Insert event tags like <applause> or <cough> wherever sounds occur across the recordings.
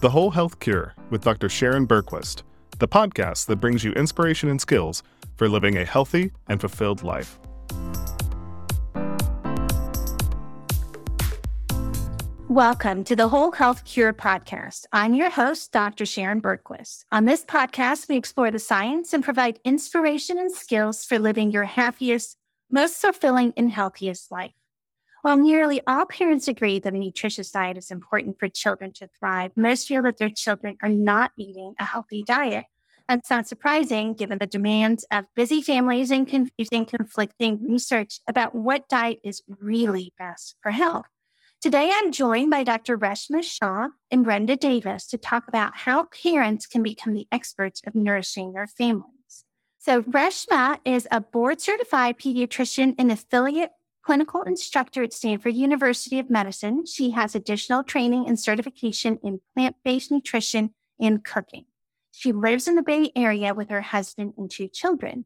The Whole Health Cure with Dr. Sharon Bergquist, the podcast that brings you inspiration and skills for living a healthy and fulfilled life. Welcome to the Whole Health Cure podcast. I'm your host, Dr. Sharon Bergquist. On this podcast, we explore the science and provide inspiration and skills for living your happiest, most fulfilling, and healthiest life. While nearly all parents agree that a nutritious diet is important for children to thrive, most feel that their children are not eating a healthy diet. And it's not surprising given the demands of busy families and confusing, conflicting research about what diet is really best for health. Today, I'm joined by Dr. Reshma Shah and Brenda Davis to talk about how parents can become the experts of nourishing their families. So, Reshma is a board certified pediatrician and affiliate clinical instructor at Stanford University of Medicine. She has additional training and certification in plant based nutrition and cooking. She lives in the Bay Area with her husband and two children.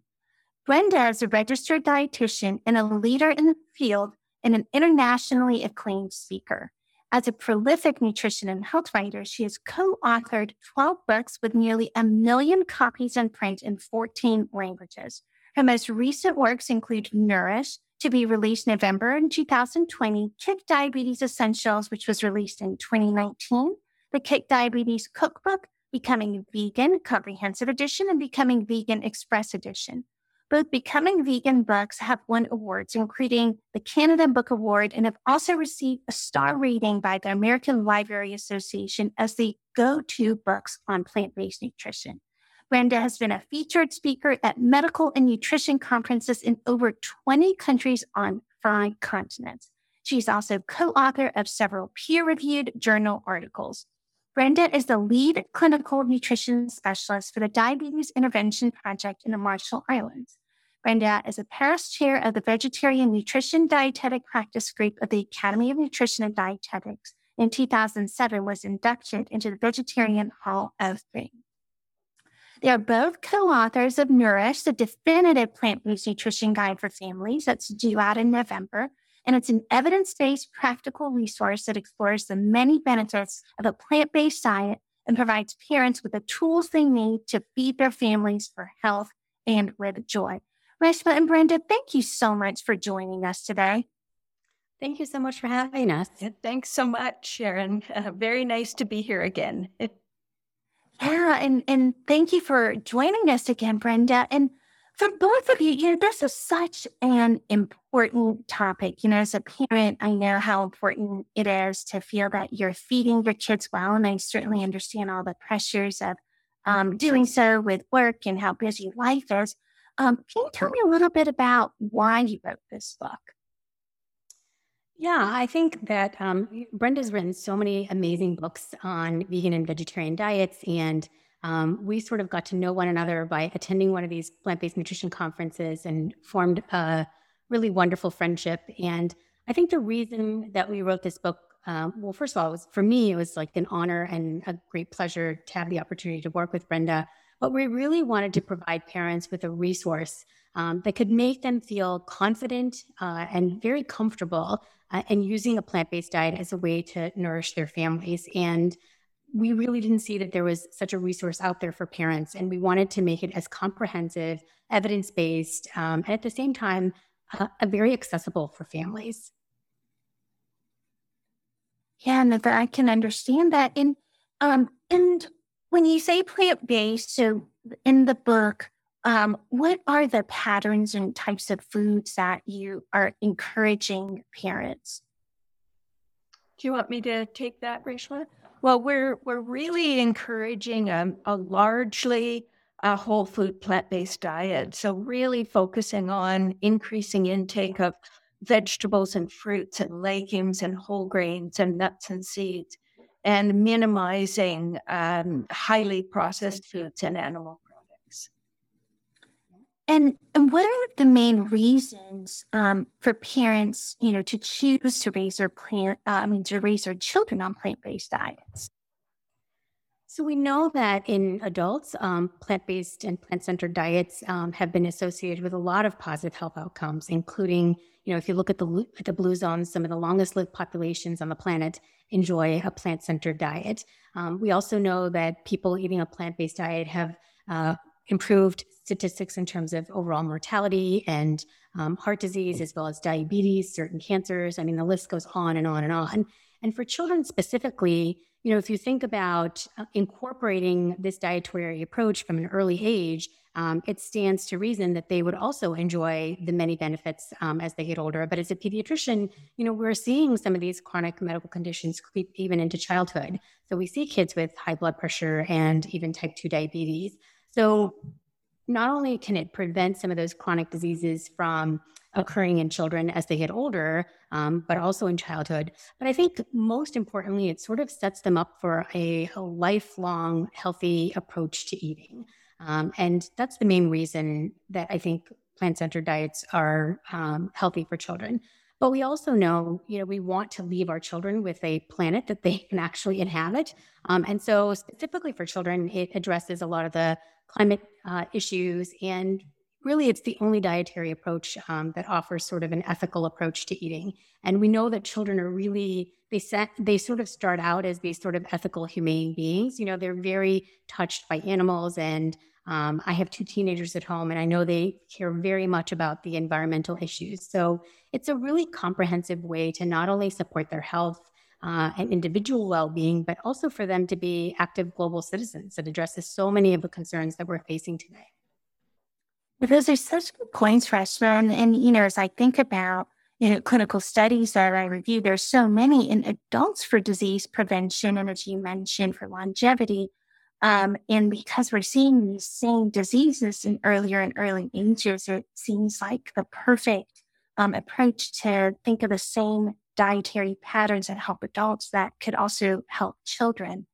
Brenda is a registered dietitian and a leader in the field and an internationally acclaimed speaker. As a prolific nutrition and health writer, she has co authored 12 books with nearly a million copies in print in 14 languages. Her most recent works include Nourish, to be released November in 2020, Kick Diabetes Essentials, which was released in 2019, the Kick Diabetes Cookbook, Becoming Vegan Comprehensive Edition, and Becoming Vegan Express Edition. Both Becoming Vegan books have won awards, including the Canada Book Award, and have also received a star rating by the American Library Association as the go to books on plant based nutrition. Brenda has been a featured speaker at medical and nutrition conferences in over 20 countries on five continents. She's also co author of several peer reviewed journal articles. Brenda is the lead clinical nutrition specialist for the Diabetes Intervention Project in the Marshall Islands. Brenda is a Paris chair of the Vegetarian Nutrition Dietetic Practice Group of the Academy of Nutrition and Dietetics. In 2007, was inducted into the Vegetarian Hall of Fame. They are both co-authors of Nourish, the definitive plant-based nutrition guide for families that's due out in November. And it's an evidence-based practical resource that explores the many benefits of a plant-based diet and provides parents with the tools they need to feed their families for health and with joy. Reshma and Brenda, thank you so much for joining us today. Thank you so much for having us. Thanks so much, Sharon. Uh, very nice to be here again. <laughs> yeah, and, and thank you for joining us again, Brenda. And for both of you, you know, this is such an important topic. You know, as a parent, I know how important it is to feel that you're feeding your kids well. And I certainly understand all the pressures of um, doing so with work and how busy life is. Um, can you tell me a little bit about why you wrote this book? Yeah, I think that um, Brenda's written so many amazing books on vegan and vegetarian diets, and um, we sort of got to know one another by attending one of these plant based nutrition conferences and formed a really wonderful friendship. And I think the reason that we wrote this book, um, well, first of all, was for me, it was like an honor and a great pleasure to have the opportunity to work with Brenda but we really wanted to provide parents with a resource um, that could make them feel confident uh, and very comfortable uh, in using a plant based diet as a way to nourish their families. And we really didn't see that there was such a resource out there for parents. And we wanted to make it as comprehensive, evidence based, um, and at the same time, uh, very accessible for families. Yeah, and I can understand that. And um, and when you say plant based, so in the book, um, what are the patterns and types of foods that you are encouraging parents? Do you want me to take that, Reshma? Well, we're we're really encouraging a, a largely a whole food plant based diet. So really focusing on increasing intake of vegetables and fruits and legumes and whole grains and nuts and seeds and minimizing um, highly processed foods and animal. And, and what are the main reasons um, for parents, you know, to choose to raise their plant, uh, I mean, to raise their children on plant-based diets? So we know that in adults, um, plant-based and plant-centered diets um, have been associated with a lot of positive health outcomes, including, you know, if you look at the at the blue zones, some of the longest-lived populations on the planet enjoy a plant-centered diet. Um, we also know that people eating a plant-based diet have uh, improved statistics in terms of overall mortality and um, heart disease, as well as diabetes, certain cancers. I mean, the list goes on and on and on. And for children specifically, you know, if you think about uh, incorporating this dietary approach from an early age, um, it stands to reason that they would also enjoy the many benefits um, as they get older. But as a pediatrician, you know, we're seeing some of these chronic medical conditions creep even into childhood. So we see kids with high blood pressure and even type 2 diabetes. So not only can it prevent some of those chronic diseases from occurring in children as they get older, um, but also in childhood. But I think most importantly, it sort of sets them up for a, a lifelong healthy approach to eating. Um, and that's the main reason that I think plant centered diets are um, healthy for children. But we also know, you know, we want to leave our children with a planet that they can actually inhabit. Um, and so, specifically for children, it addresses a lot of the climate uh, issues and really it's the only dietary approach um, that offers sort of an ethical approach to eating. And we know that children are really they set they sort of start out as these sort of ethical humane beings. You know they're very touched by animals and um, i have two teenagers at home and i know they care very much about the environmental issues. So it's a really comprehensive way to not only support their health uh, and individual well-being but also for them to be active global citizens that addresses so many of the concerns that we're facing today those are such good points, Reshma. And, you know, as I think about, you know, clinical studies that I review, there's so many in adults for disease prevention and as you mentioned for longevity. Um, and because we're seeing these same diseases in earlier and early ages, it seems like the perfect um, approach to think of the same dietary patterns that help adults that could also help children.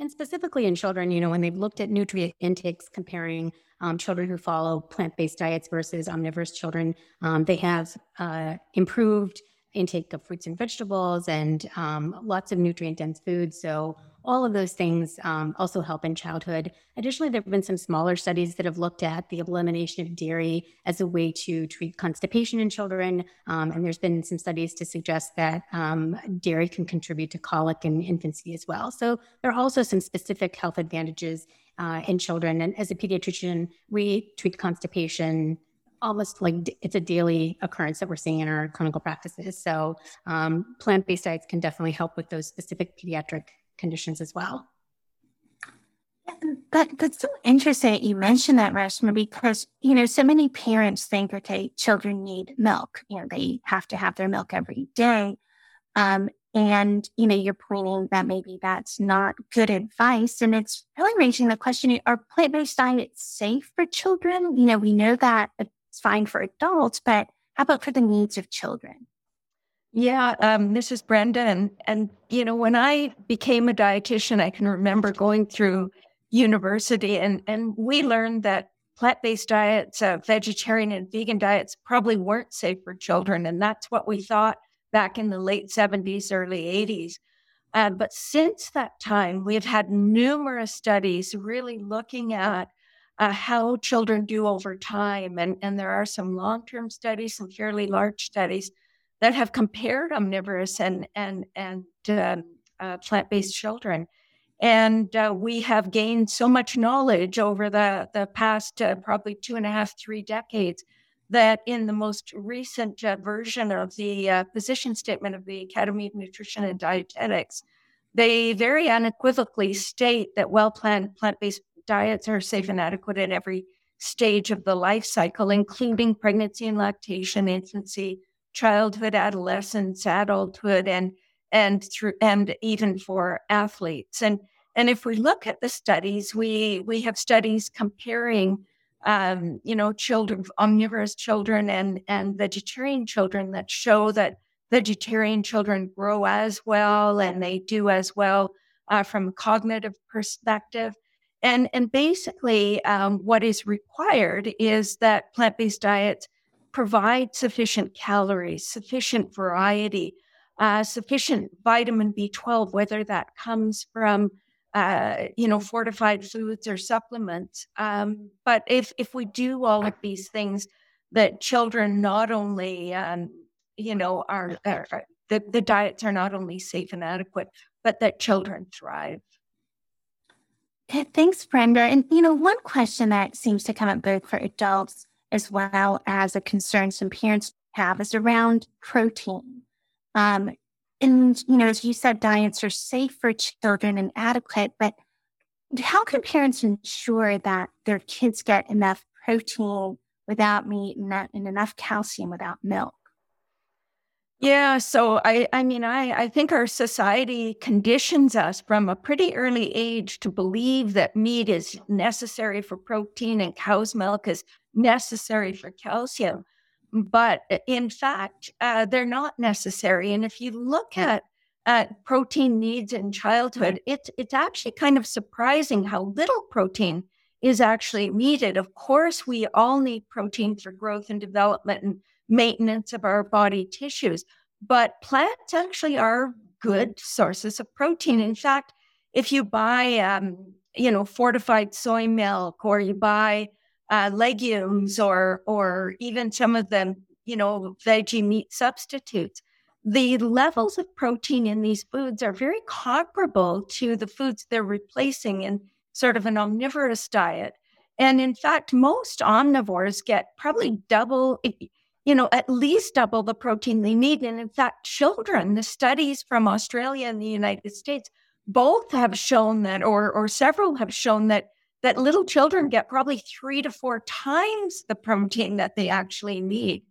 And specifically in children, you know, when they've looked at nutrient intakes comparing um, children who follow plant based diets versus omnivorous children, um, they have uh, improved intake of fruits and vegetables and um, lots of nutrient dense foods. So all of those things um, also help in childhood. Additionally, there have been some smaller studies that have looked at the elimination of dairy as a way to treat constipation in children. Um, and there's been some studies to suggest that um, dairy can contribute to colic in infancy as well. So there are also some specific health advantages uh, in children. And as a pediatrician, we treat constipation almost like it's a daily occurrence that we're seeing in our clinical practices. So um, plant-based diets can definitely help with those specific pediatric conditions as well. That, that's so interesting that you mentioned that, Reshma, because, you know, so many parents think, okay, children need milk. You know, they have to have their milk every day. Um, and, you know, you're pointing that maybe that's not good advice. And it's really raising the question, are plant-based diets safe for children? You know, we know that it's fine for adults, but how about for the needs of children? Yeah, um, this is Brenda. And, and, you know, when I became a dietitian, I can remember going through university and, and we learned that plant based diets, uh, vegetarian and vegan diets probably weren't safe for children. And that's what we thought back in the late 70s, early 80s. Uh, but since that time, we've had numerous studies really looking at uh, how children do over time. And, and there are some long term studies, some fairly large studies that have compared omnivorous and and and um, uh, plant-based children, and uh, we have gained so much knowledge over the the past uh, probably two and a half, three decades that in the most recent uh, version of the uh, position statement of the Academy of Nutrition and Dietetics, they very unequivocally state that well-planned plant-based diets are safe and adequate at every stage of the life cycle, including pregnancy and lactation, infancy, childhood, adolescence, adulthood, and and through and even for athletes. And and if we look at the studies, we we have studies comparing um, you know, children, omnivorous children and and vegetarian children that show that vegetarian children grow as well and they do as well uh, from a cognitive perspective. And and basically, um, what is required is that plant based diets provide sufficient calories, sufficient variety, uh, sufficient vitamin B12, whether that comes from uh, you know, fortified foods or supplements. Um, but if if we do all of these things, that children not only, um, you know, are, are, are the, the diets are not only safe and adequate, but that children thrive. Thanks, Brenda. And you know, one question that seems to come up both for adults as well as a concern some parents have is around protein. Um, and you know, as you said, diets are safe for children and adequate, but how can parents ensure that their kids get enough protein without meat and, and enough calcium without milk? Yeah, so I I mean I I think our society conditions us from a pretty early age to believe that meat is necessary for protein and cow's milk is necessary for calcium. But in fact, uh, they're not necessary. And if you look at at protein needs in childhood, it's it's actually kind of surprising how little protein is actually needed. Of course, we all need protein for growth and development and maintenance of our body tissues, but plants actually are good sources of protein. In fact, if you buy, um, you know, fortified soy milk or you buy uh, legumes or or even some of them, you know, veggie meat substitutes. The levels of protein in these foods are very comparable to the foods they're replacing in sort of an omnivorous diet. And in fact, most omnivores get probably double, you know, at least double the protein they need. And in fact, children, the studies from Australia and the United States both have shown that, or, or several have shown that that little children get probably three to four times the protein that they actually need.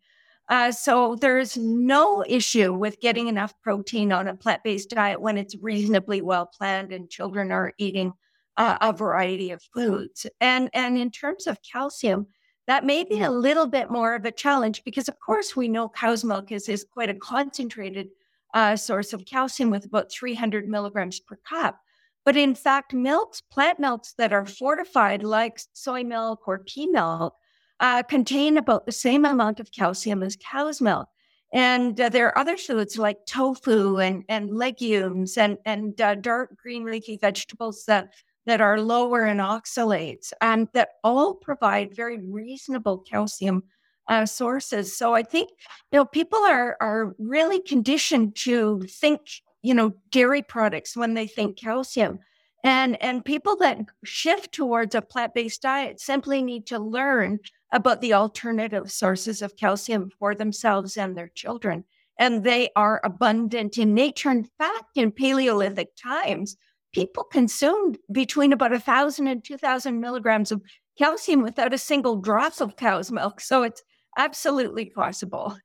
Uh, so there's no issue with getting enough protein on a plant-based diet when it's reasonably well planned and children are eating uh, a variety of foods. And and in terms of calcium, that may be a little bit more of a challenge because, of course, we know cow's milk is is quite a concentrated uh, source of calcium with about 300 milligrams per cup. But in fact, milks, plant milks that are fortified, like soy milk or pea milk, uh, contain about the same amount of calcium as cow's milk. And uh, there are other foods like tofu and, and legumes and, and uh, dark green leafy vegetables that, that are lower in oxalates and that all provide very reasonable calcium uh, sources. So I think you know people are are really conditioned to think you know, dairy products when they think calcium. And, and people that shift towards a plant based diet simply need to learn about the alternative sources of calcium for themselves and their children. And they are abundant in nature. In fact, in Paleolithic times, people consumed between about a thousand and two thousand milligrams of calcium without a single drop of cow's milk. So it's absolutely possible.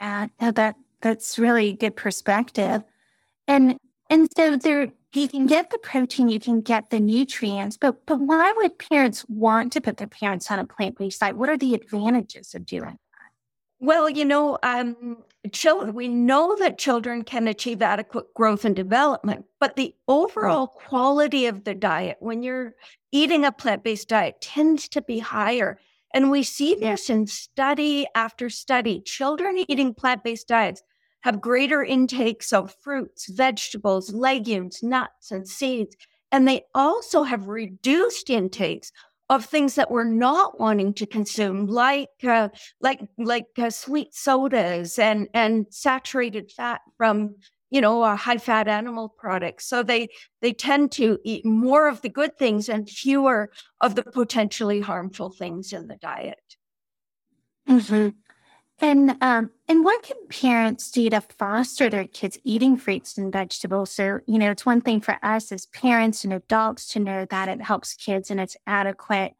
Yeah, that that's really good perspective. And and so there you can get the protein, you can get the nutrients, but but why would parents want to put their parents on a plant-based diet? What are the advantages of doing that? Well, you know, um, children, we know that children can achieve adequate growth and development, but the overall quality of the diet when you're eating a plant based diet tends to be higher. And we see this in study after study. Children eating plant based diets have greater intakes of fruits, vegetables, legumes, nuts, and seeds. And they also have reduced intakes of things that we're not wanting to consume, like uh, like like uh, sweet sodas and and saturated fat from you know uh, high fat animal products. So they they tend to eat more of the good things and fewer of the potentially harmful things in the diet. Mm-hmm. And um, and what can parents do to foster their kids eating fruits and vegetables? So, you know, it's one thing for us as parents and adults to know that it helps kids and it's adequate.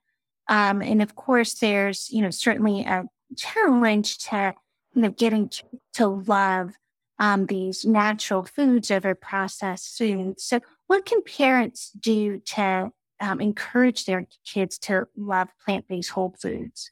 Um, and of course, there's, you know, certainly a challenge to, you know, getting to, love um, these natural foods over processed foods. So, what can parents do to um, encourage their kids to love plant based whole foods?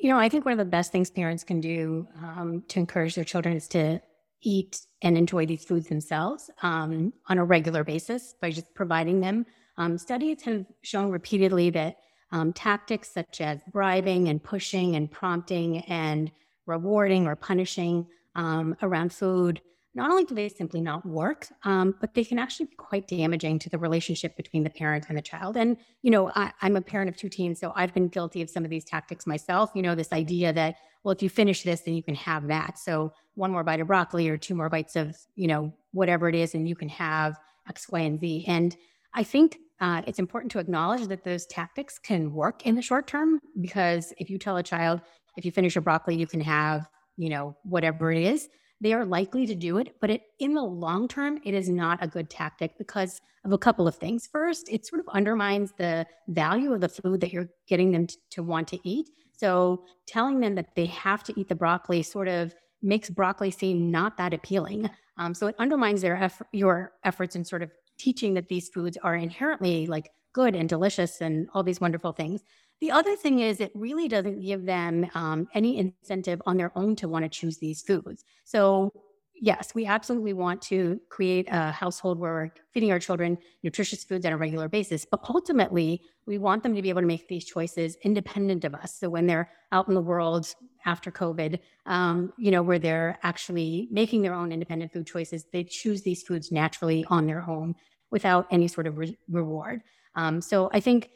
You know, I think one of the best things parents can do um, to encourage their children is to eat and enjoy these foods themselves um, on a regular basis by just providing them. Um, studies have shown repeatedly that um, tactics such as bribing and pushing and prompting and rewarding or punishing um, around food not only do they simply not work, um, but they can actually be quite damaging to the relationship between the parent and the child. And, you know, I, I'm a parent of two teens, so I've been guilty of some of these tactics myself. You know, this idea that, well, if you finish this, then you can have that. So one more bite of broccoli or two more bites of, you know, whatever it is, and you can have X, Y, and Z. And I think uh, it's important to acknowledge that those tactics can work in the short term because if you tell a child, if you finish your broccoli, you can have, you know, whatever it is they are likely to do it, but it, in the long term, it is not a good tactic because of a couple of things. First, it sort of undermines the value of the food that you're getting them to, want to eat. So, telling them that they have to eat the broccoli sort of makes broccoli seem not that appealing. Um, so, it undermines their eff- your efforts in sort of teaching that these foods are inherently like good and delicious and all these wonderful things. The other thing is, it really doesn't give them um, any incentive on their own to want to choose these foods. So, yes, we absolutely want to create a household where we're feeding our children nutritious foods on a regular basis. But ultimately, we want them to be able to make these choices independent of us. So, when they're out in the world after COVID, um, you know, where they're actually making their own independent food choices, they choose these foods naturally on their own without any sort of re- reward. Um, so, I think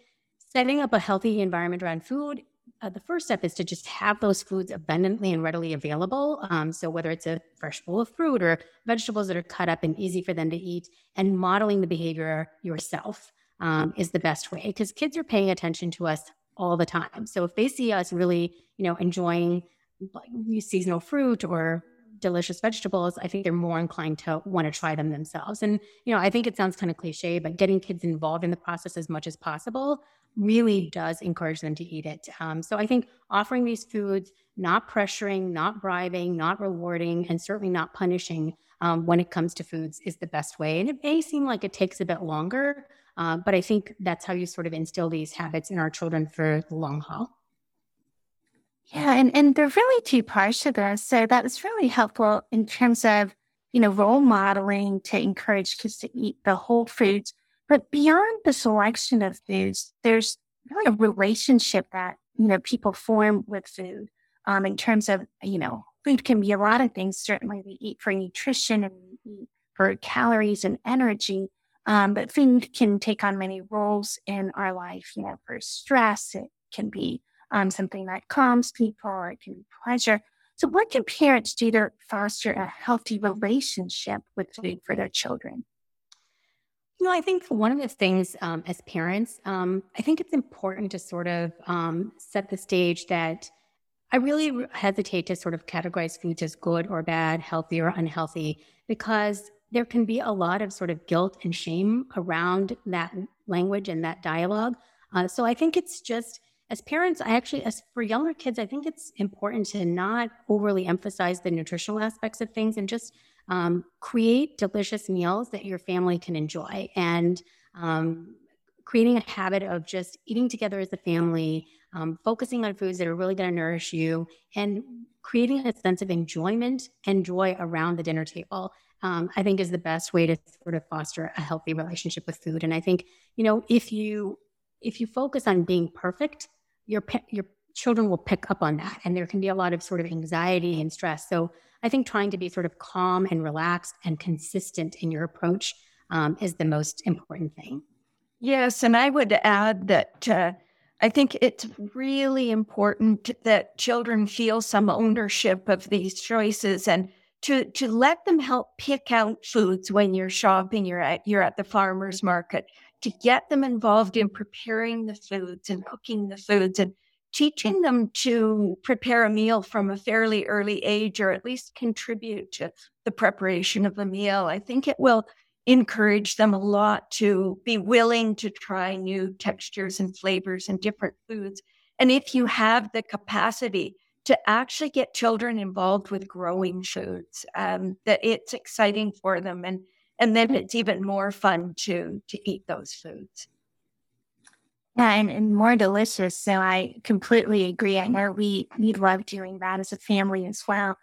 setting up a healthy environment around food uh, the first step is to just have those foods abundantly and readily available. Um, so whether it's a fresh bowl of fruit or vegetables that are cut up and easy for them to eat, and modeling the behavior yourself um, is the best way because kids are paying attention to us all the time. So if they see us really, you know, enjoying seasonal fruit or delicious vegetables, I think they're more inclined to want to try them themselves. And, you know, I think it sounds kind of cliche, but getting kids involved in the process as much as possible really does encourage them to eat it. Um, so I think offering these foods, not pressuring, not bribing, not rewarding, and certainly not punishing um, when it comes to foods is the best way. And it may seem like it takes a bit longer, uh, but I think that's how you sort of instill these habits in our children for the long haul. Yeah, and, and there are really two parts to this. So that was really helpful in terms of, you know, role modeling to encourage kids to eat the whole foods but beyond the selection of foods, there's really a relationship that, you know, people form with food um, in terms of, you know, food can be a lot of things. Certainly we eat for nutrition and we eat for calories and energy. Um, but food can take on many roles in our life. You know, for stress, it can be um, something that calms people, or it can be pleasure. So, what can parents do to foster a healthy relationship with food for their children? You know, I think one of the things um, as parents, um, I think it's important to sort of um, set the stage that I really hesitate to sort of categorize foods as good or bad, healthy or unhealthy, because there can be a lot of sort of guilt and shame around that language and that dialogue. Uh, so I think it's just as parents, I actually, as for younger kids, I think it's important to not overly emphasize the nutritional aspects of things and just um, create delicious meals that your family can enjoy and um, creating a habit of just eating together as a family, um, focusing on foods that are really going to nourish you, and creating a sense of enjoyment and joy around the dinner table. Um, I think is the best way to sort of foster a healthy relationship with food. And I think you know if you if you focus on being perfect, your your children will pick up on that, and there can be a lot of sort of anxiety and stress. So I think trying to be sort of calm and relaxed and consistent in your approach um, is the most important thing. Yes, and I would add that uh, I think it's really important that children feel some ownership of these choices and to to let them help pick out foods when you're shopping, you're at you're at the farmers market, to get them involved in preparing the foods and cooking the foods and teaching them to prepare a meal from a fairly early age or at least contribute to the preparation of the meal, I think it will encourage them a lot to be willing to try new textures and flavors and different foods. And if you have the capacity to actually get children involved with growing foods, um, that it's exciting for them and and then it's even more fun to to eat those foods. Yeah, and, and more delicious. So I completely agree. I know we we love doing that as a family as well.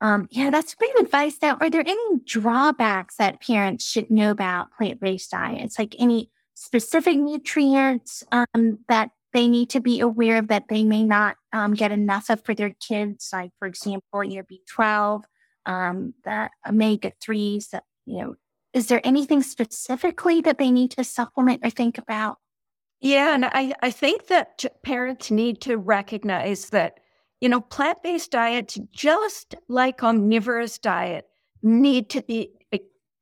Um, yeah, that's great advice. Now, are there any drawbacks that parents should know about plant-based diets? Like any specific nutrients um, that they need to be aware of that they may not um, get enough of for their kids, like for example, your B12 um, the omega threes. You know, is there anything specifically that they need to supplement or think about? Yeah, and I, I think that parents need to recognize that, you know, plant based diets, just like omnivorous diet, need to be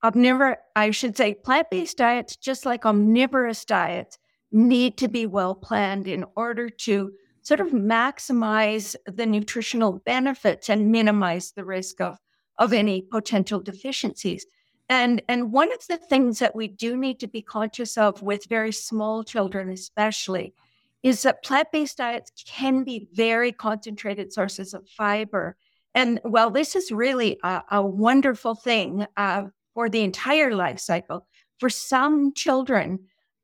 omnivorous, I should say, plant based diets, just like omnivorous diets, need to be well planned in order to sort of maximize the nutritional benefits and minimize the risk of, of any potential deficiencies. And, and one of the things that we do need to be conscious of with very small children, especially, is that plant based diets can be very concentrated sources of fiber. And well, this is really a, a wonderful thing uh, for the entire life cycle. For some children,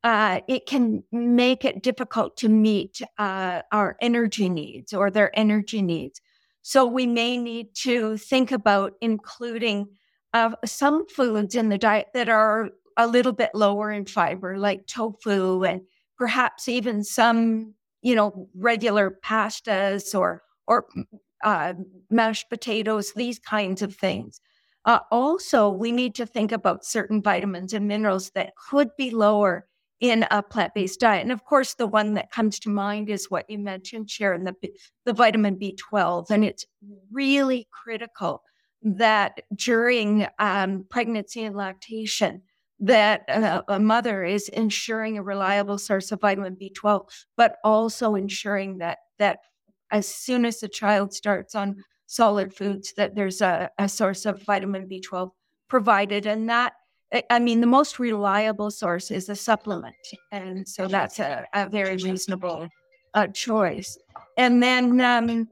uh, it can make it difficult to meet uh, our energy needs or their energy needs. So we may need to think about including of some foods in the diet that are a little bit lower in fiber, like tofu and perhaps even some, you know, regular pastas or or uh, mashed potatoes, these kinds of things. Uh, also, we need to think about certain vitamins and minerals that could be lower in a plant-based diet. And of course, the one that comes to mind is what you mentioned, Sharon, the, the vitamin B12. And it's really critical that during um, pregnancy and lactation that uh, a mother is ensuring a reliable source of vitamin B12, but also ensuring that that as soon as the child starts on solid foods, that there's a, a source of vitamin B12 provided, and that I mean the most reliable source is a supplement, and so that's a, a very reasonable uh, choice. And then um,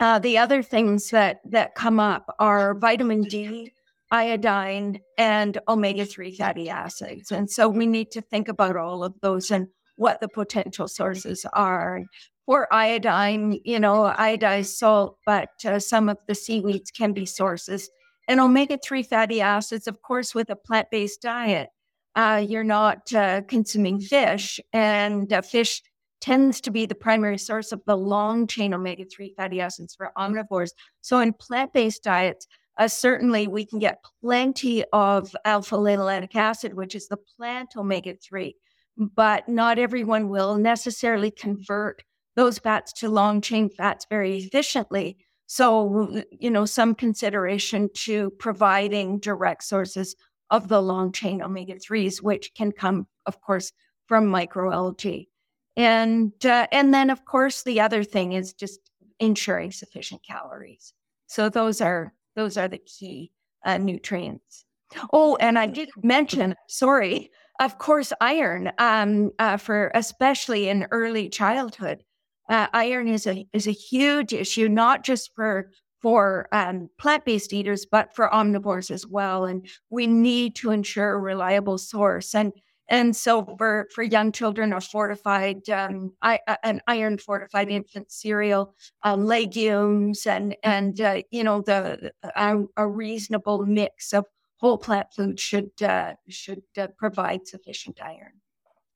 uh, the other things that that come up are vitamin D, iodine, and omega three fatty acids, and so we need to think about all of those and what the potential sources are. For iodine, you know, iodized salt, but uh, some of the seaweeds can be sources. And omega 3 fatty acids, of course, with a plant based diet, uh, you're not uh, consuming fish, and uh, fish tends to be the primary source of the long chain omega 3 fatty acids for omnivores. So, in plant based diets, uh, certainly we can get plenty of alpha linolenic acid, which is the plant omega 3, but not everyone will necessarily convert those fats to long chain fats very efficiently. So, you know, some consideration to providing direct sources of the long chain omega 3s, which can come, of course, from microalgae. And uh, and then of course the other thing is just ensuring sufficient calories. So those are those are the key uh, nutrients. Oh, and I did mention, sorry, of course, iron um, uh, for especially in early childhood. Uh, iron is a is a huge issue, not just for for um, plant based eaters, but for omnivores as well. And we need to ensure a reliable source. And and so for, for young children, a fortified, um, I, an iron fortified infant cereal, uh, legumes, and, and uh, you know, the a, a, reasonable mix of whole plant food should, uh, should uh, provide sufficient iron.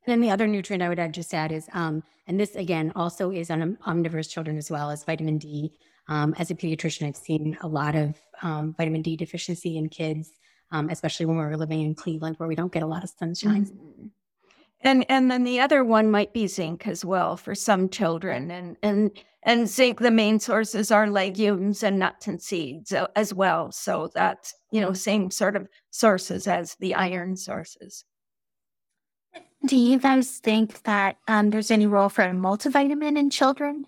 And then the other nutrient I would add, just add is, um, and this again also is on omnivorous children as well as vitamin D. Um, as a pediatrician, I've seen a lot of um, vitamin D deficiency in kids um, especially when we're living in Cleveland where we don't get a lot of sunshine. Mm-hmm. And and then the other one might be zinc as well for some children. And and and zinc, the main sources are legumes and nuts and seeds as well. So that's you know same sort of sources as the iron sources. Do you guys think that um, there's any role for a multivitamin in children?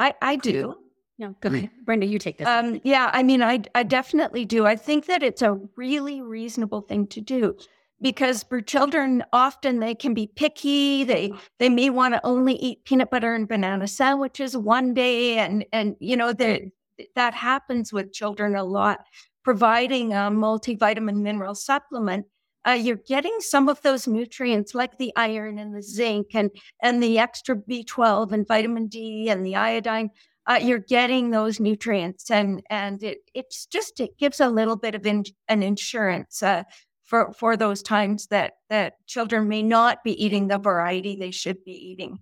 I I do. No, go ahead. Brenda, you take this. Um, yeah, I mean, I, I definitely do. I think that it's a really reasonable thing to do because for children, often they can be picky. They they may want to only eat peanut butter and banana sandwiches one day, and and you know that that happens with children a lot. Providing a multivitamin mineral supplement, uh, you're getting some of those nutrients like the iron and the zinc and and the extra B12 and vitamin D and the iodine uh, you're getting those nutrients and and it it's just it gives a little bit of in, an insurance uh, for for those times that that children may not be eating the variety they should be eating.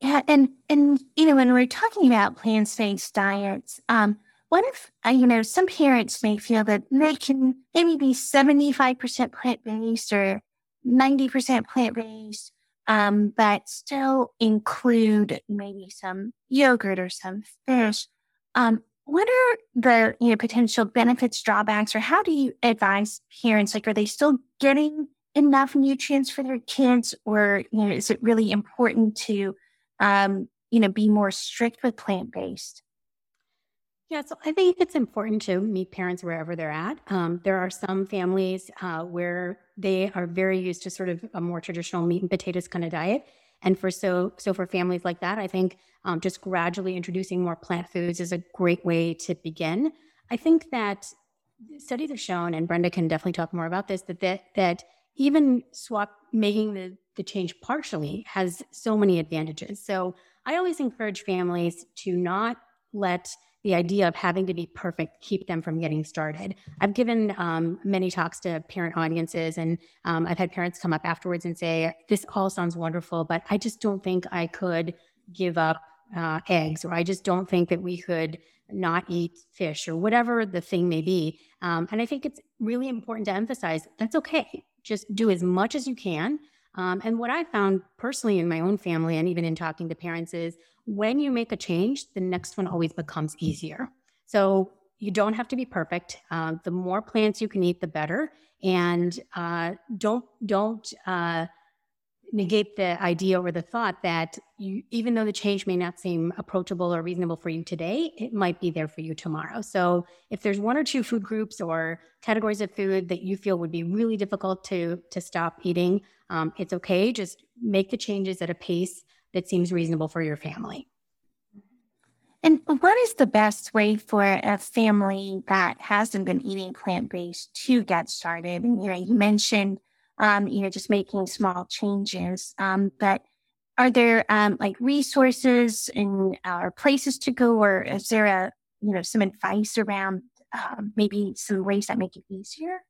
Yeah, and and you know when we're talking about plant-based diets, um, what if uh, you know some parents may feel that they can maybe be seventy-five percent plant-based or ninety percent plant-based, um, but still include maybe some yogurt or some fish. Um, what are the you know potential benefits, drawbacks, or how do you advise parents? Like, are they still getting enough nutrients for their kids, or you know, is it really important to um, you know be more strict with plant based? Yeah, so I think it's important to meet parents wherever they're at. Um, there are some families uh, where they are very used to sort of a more traditional meat and potatoes kind of diet, and for so so for families like that, I think um, just gradually introducing more plant foods is a great way to begin. I think that studies have shown, and Brenda can definitely talk more about this, that that, that even swap making the, the change partially has so many advantages. So I always encourage families to not let the idea of having to be perfect keep them from getting started. I've given um, many talks to parent audiences, and um, I've had parents come up afterwards and say, This all sounds wonderful, but I just don't think I could give up uh, eggs, or I just don't think that we could not eat fish, or whatever the thing may be. Um, and I think it's really important to emphasize that's okay. Just do as much as you can. Um, and what I found personally in my own family, and even in talking to parents, is when you make a change, the next one always becomes easier. So you don't have to be perfect. Uh, the more plants you can eat, the better. And uh, don't don't uh, negate the idea or the thought that you, even though the change may not seem approachable or reasonable for you today, it might be there for you tomorrow. So if there's one or two food groups or categories of food that you feel would be really difficult to to stop eating, um, it's okay. Just make the changes at a pace that seems reasonable for your family. And what is the best way for a family that hasn't been eating plant based to get started? And, you know, you mentioned um, you know, just making small changes. Um, but are there um, like resources and or places to go, or is there a you know some advice around um, maybe some ways that make it easier?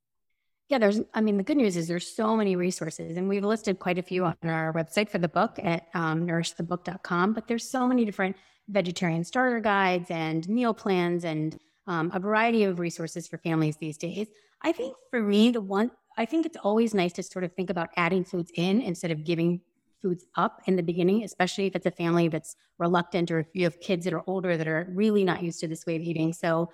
Yeah, there's, I mean, the good news is there's so many resources, and we've listed quite a few on our website for the book at um, nourishthebook.com. But there's so many different vegetarian starter guides and meal plans and um, a variety of resources for families these days. I think for me, the one I think it's always nice to sort of think about adding foods in instead of giving foods up in the beginning, especially if it's a family that's reluctant or if you have kids that are older that are really not used to this way of eating. So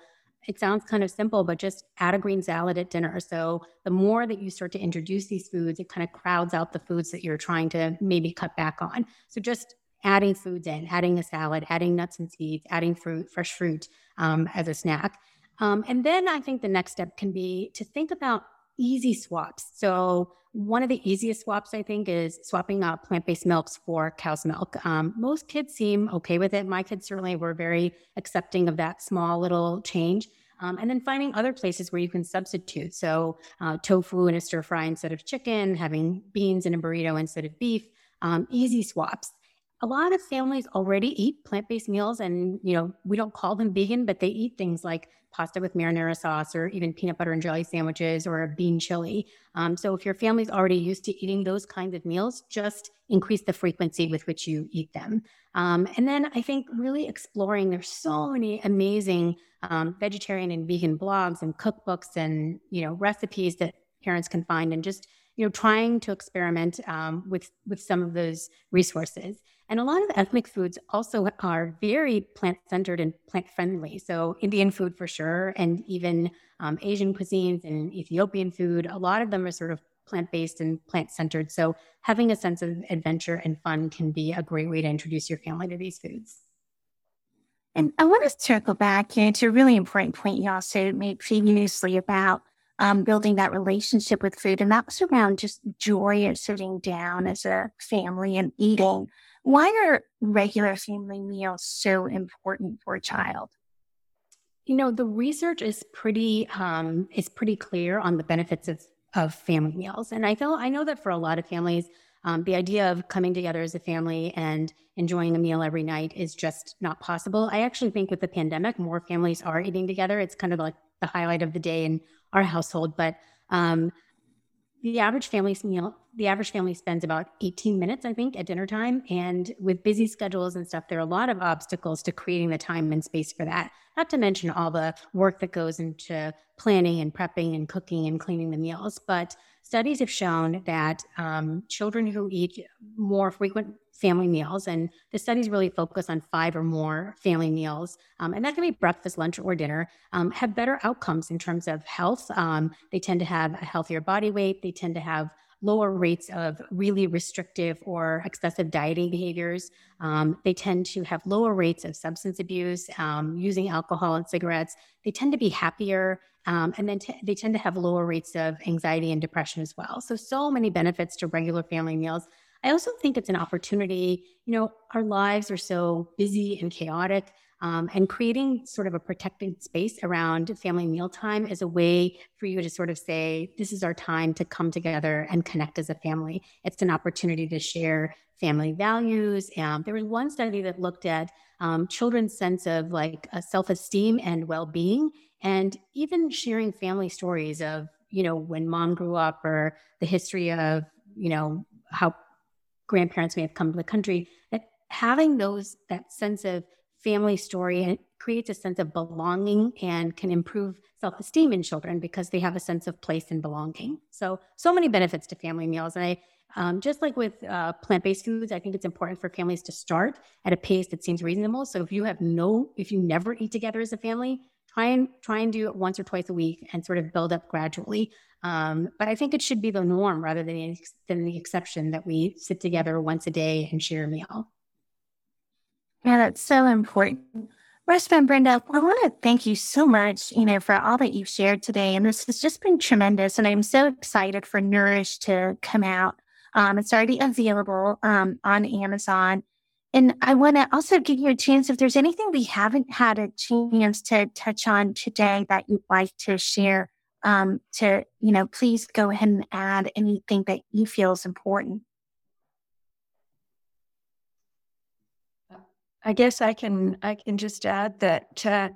it sounds kind of simple, but just add a green salad at dinner. So the more that you start to introduce these foods, it kind of crowds out the foods that you're trying to maybe cut back on. So just adding foods in, adding a salad, adding nuts and seeds, adding fruit, fresh fruit um, as a snack. Um, and then I think the next step can be to think about easy swaps. So one of the easiest swaps, I think, is swapping out plant-based milks for cow's milk. Um, most kids seem okay with it. My kids certainly were very accepting of that small little change. Um, and then finding other places where you can substitute. So uh, tofu in a stir fry instead of chicken, having beans in a burrito instead of beef. Um, easy swaps a lot of families already eat plant-based meals and you know we don't call them vegan but they eat things like pasta with marinara sauce or even peanut butter and jelly sandwiches or a bean chili. Um, so if your family's already used to eating those kinds of meals just increase the frequency with which you eat them. Um, and then i think really exploring there's so many amazing um, vegetarian and vegan blogs and cookbooks and you know recipes that parents can find and just you know trying to experiment um, with with some of those resources and a lot of ethnic foods also are very plant centered and plant friendly. So, Indian food for sure, and even um, Asian cuisines and Ethiopian food, a lot of them are sort of plant based and plant centered. So, having a sense of adventure and fun can be a great way to introduce your family to these foods. And I want to circle back here to a really important point you also made previously about um, building that relationship with food. And that was around just joy of sitting down as a family and eating. Why are regular family meals so important for a child? You know, the research is pretty um, is pretty clear on the benefits of, of family meals, and I feel I know that for a lot of families, um, the idea of coming together as a family and enjoying a meal every night is just not possible. I actually think with the pandemic, more families are eating together. It's kind of like the highlight of the day in our household, but um, the average family's meal, the average family spends about 18 minutes, I think, at dinner time. And with busy schedules and stuff, there are a lot of obstacles to creating the time and space for that. Not to mention all the work that goes into planning and prepping and cooking and cleaning the meals. But studies have shown that um, children who eat more frequent family meals, and the studies really focus on five or more family meals, um, and that can be breakfast, lunch, or dinner, um, have better outcomes in terms of health. Um, they tend to have a healthier body weight. They tend to have lower rates of really restrictive or excessive dieting behaviors. Um, they tend to have lower rates of substance abuse, um, using alcohol and cigarettes. They tend to be happier. Um, and then t- they tend to have lower rates of anxiety and depression as well. So, so many benefits to regular family meals. I also think it's an opportunity. You know, our lives are so busy and chaotic. Um, and creating sort of a protected space around family mealtime is a way for you to sort of say, this is our time to come together and connect as a family. It's an opportunity to share family values. Um, there was one study that looked at um, children's sense of like self esteem and well being, and even sharing family stories of, you know, when mom grew up or the history of, you know, how grandparents may have come to the country, that having those, that sense of family story creates a sense of belonging and can improve self-esteem in children because they have a sense of place and belonging. So, so many benefits to family meals. And I, um, just like with uh, plant-based foods, I think it's important for families to start at a pace that seems reasonable. So if you have no, if you never eat together as a family, try and try and do it once or twice a week and sort of build up gradually. Um, but I think it should be the norm rather than, than the exception that we sit together once a day and share a meal. Yeah, that's so important. And Brenda, I want to thank you so much, you know, for all that you've shared today. And this has just been tremendous. And I'm so excited for Nourish to come out. Um, it's already available um, on Amazon. And I want to also give you a chance if there's anything we haven't had a chance to touch on today that you'd like to share um, to, you know, please go ahead and add anything that you feel is important. I guess I can I can just add that uh,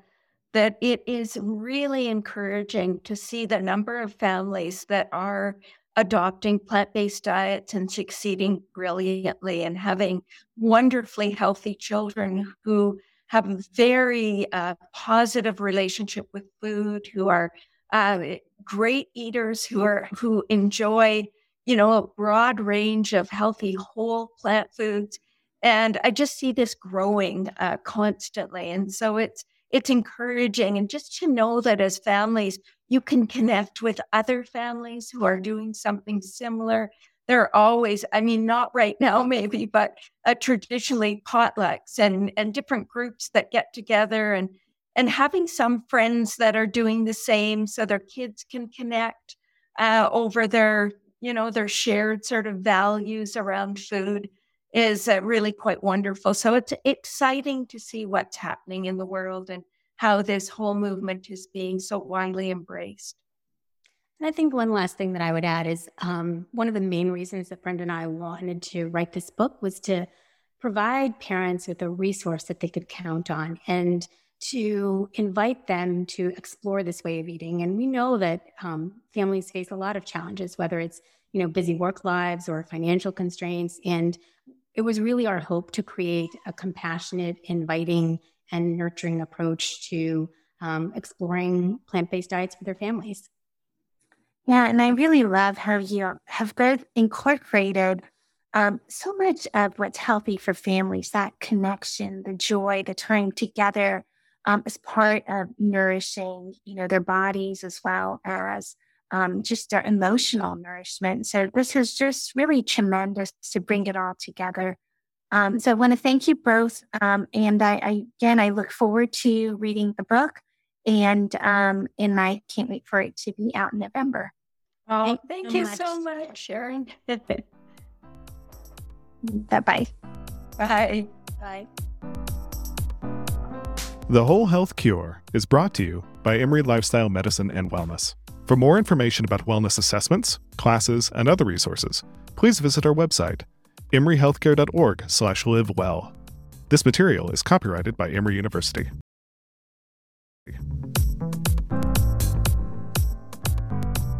that it is really encouraging to see the number of families that are adopting plant-based diets and succeeding brilliantly and having wonderfully healthy children who have a very uh, positive relationship with food, who are uh, great eaters, who are who enjoy you know a broad range of healthy whole plant foods and I just see this growing uh, constantly. And so it's it's encouraging and just to know that as families you can connect with other families who are doing something similar. There are always i mean not right now <laughs> maybe but uh, traditionally potlucks and and different groups that get together and and having some friends that are doing the same so their kids can connect uh, over their you know their shared sort of values around food is uh, really quite wonderful. So it's exciting to see what's happening in the world and how this whole movement is being so widely embraced. And I think one last thing that I would add is um, one of the main reasons that Brenda and I wanted to write this book was to provide parents with a resource that they could count on and to invite them to explore this way of eating. And we know that um, families face a lot of challenges, whether it's you know busy work lives or financial constraints, and it was really our hope to create a compassionate, inviting, and nurturing approach to um, exploring plant based diets for their families. Yeah, and I really love how you have both incorporated um, so much of what's healthy for families that connection, the joy, the time together um, as part of nourishing, you know, their bodies as well as um, just their emotional nourishment. So this is just really tremendous to bring it all together. Um, so I want to thank you both. Um, and I, I, again, I look forward to reading the book and, um, and I can't wait for it to be out in November. Oh, thank, thank you so much, so much Sharon. <laughs> Bye-bye. Bye. Bye. The Whole Health Cure is brought to you by Emory Lifestyle Medicine and Wellness. For more information about wellness assessments, classes, and other resources, please visit our website, emoryhealthcare.org/livewell. This material is copyrighted by Emory University.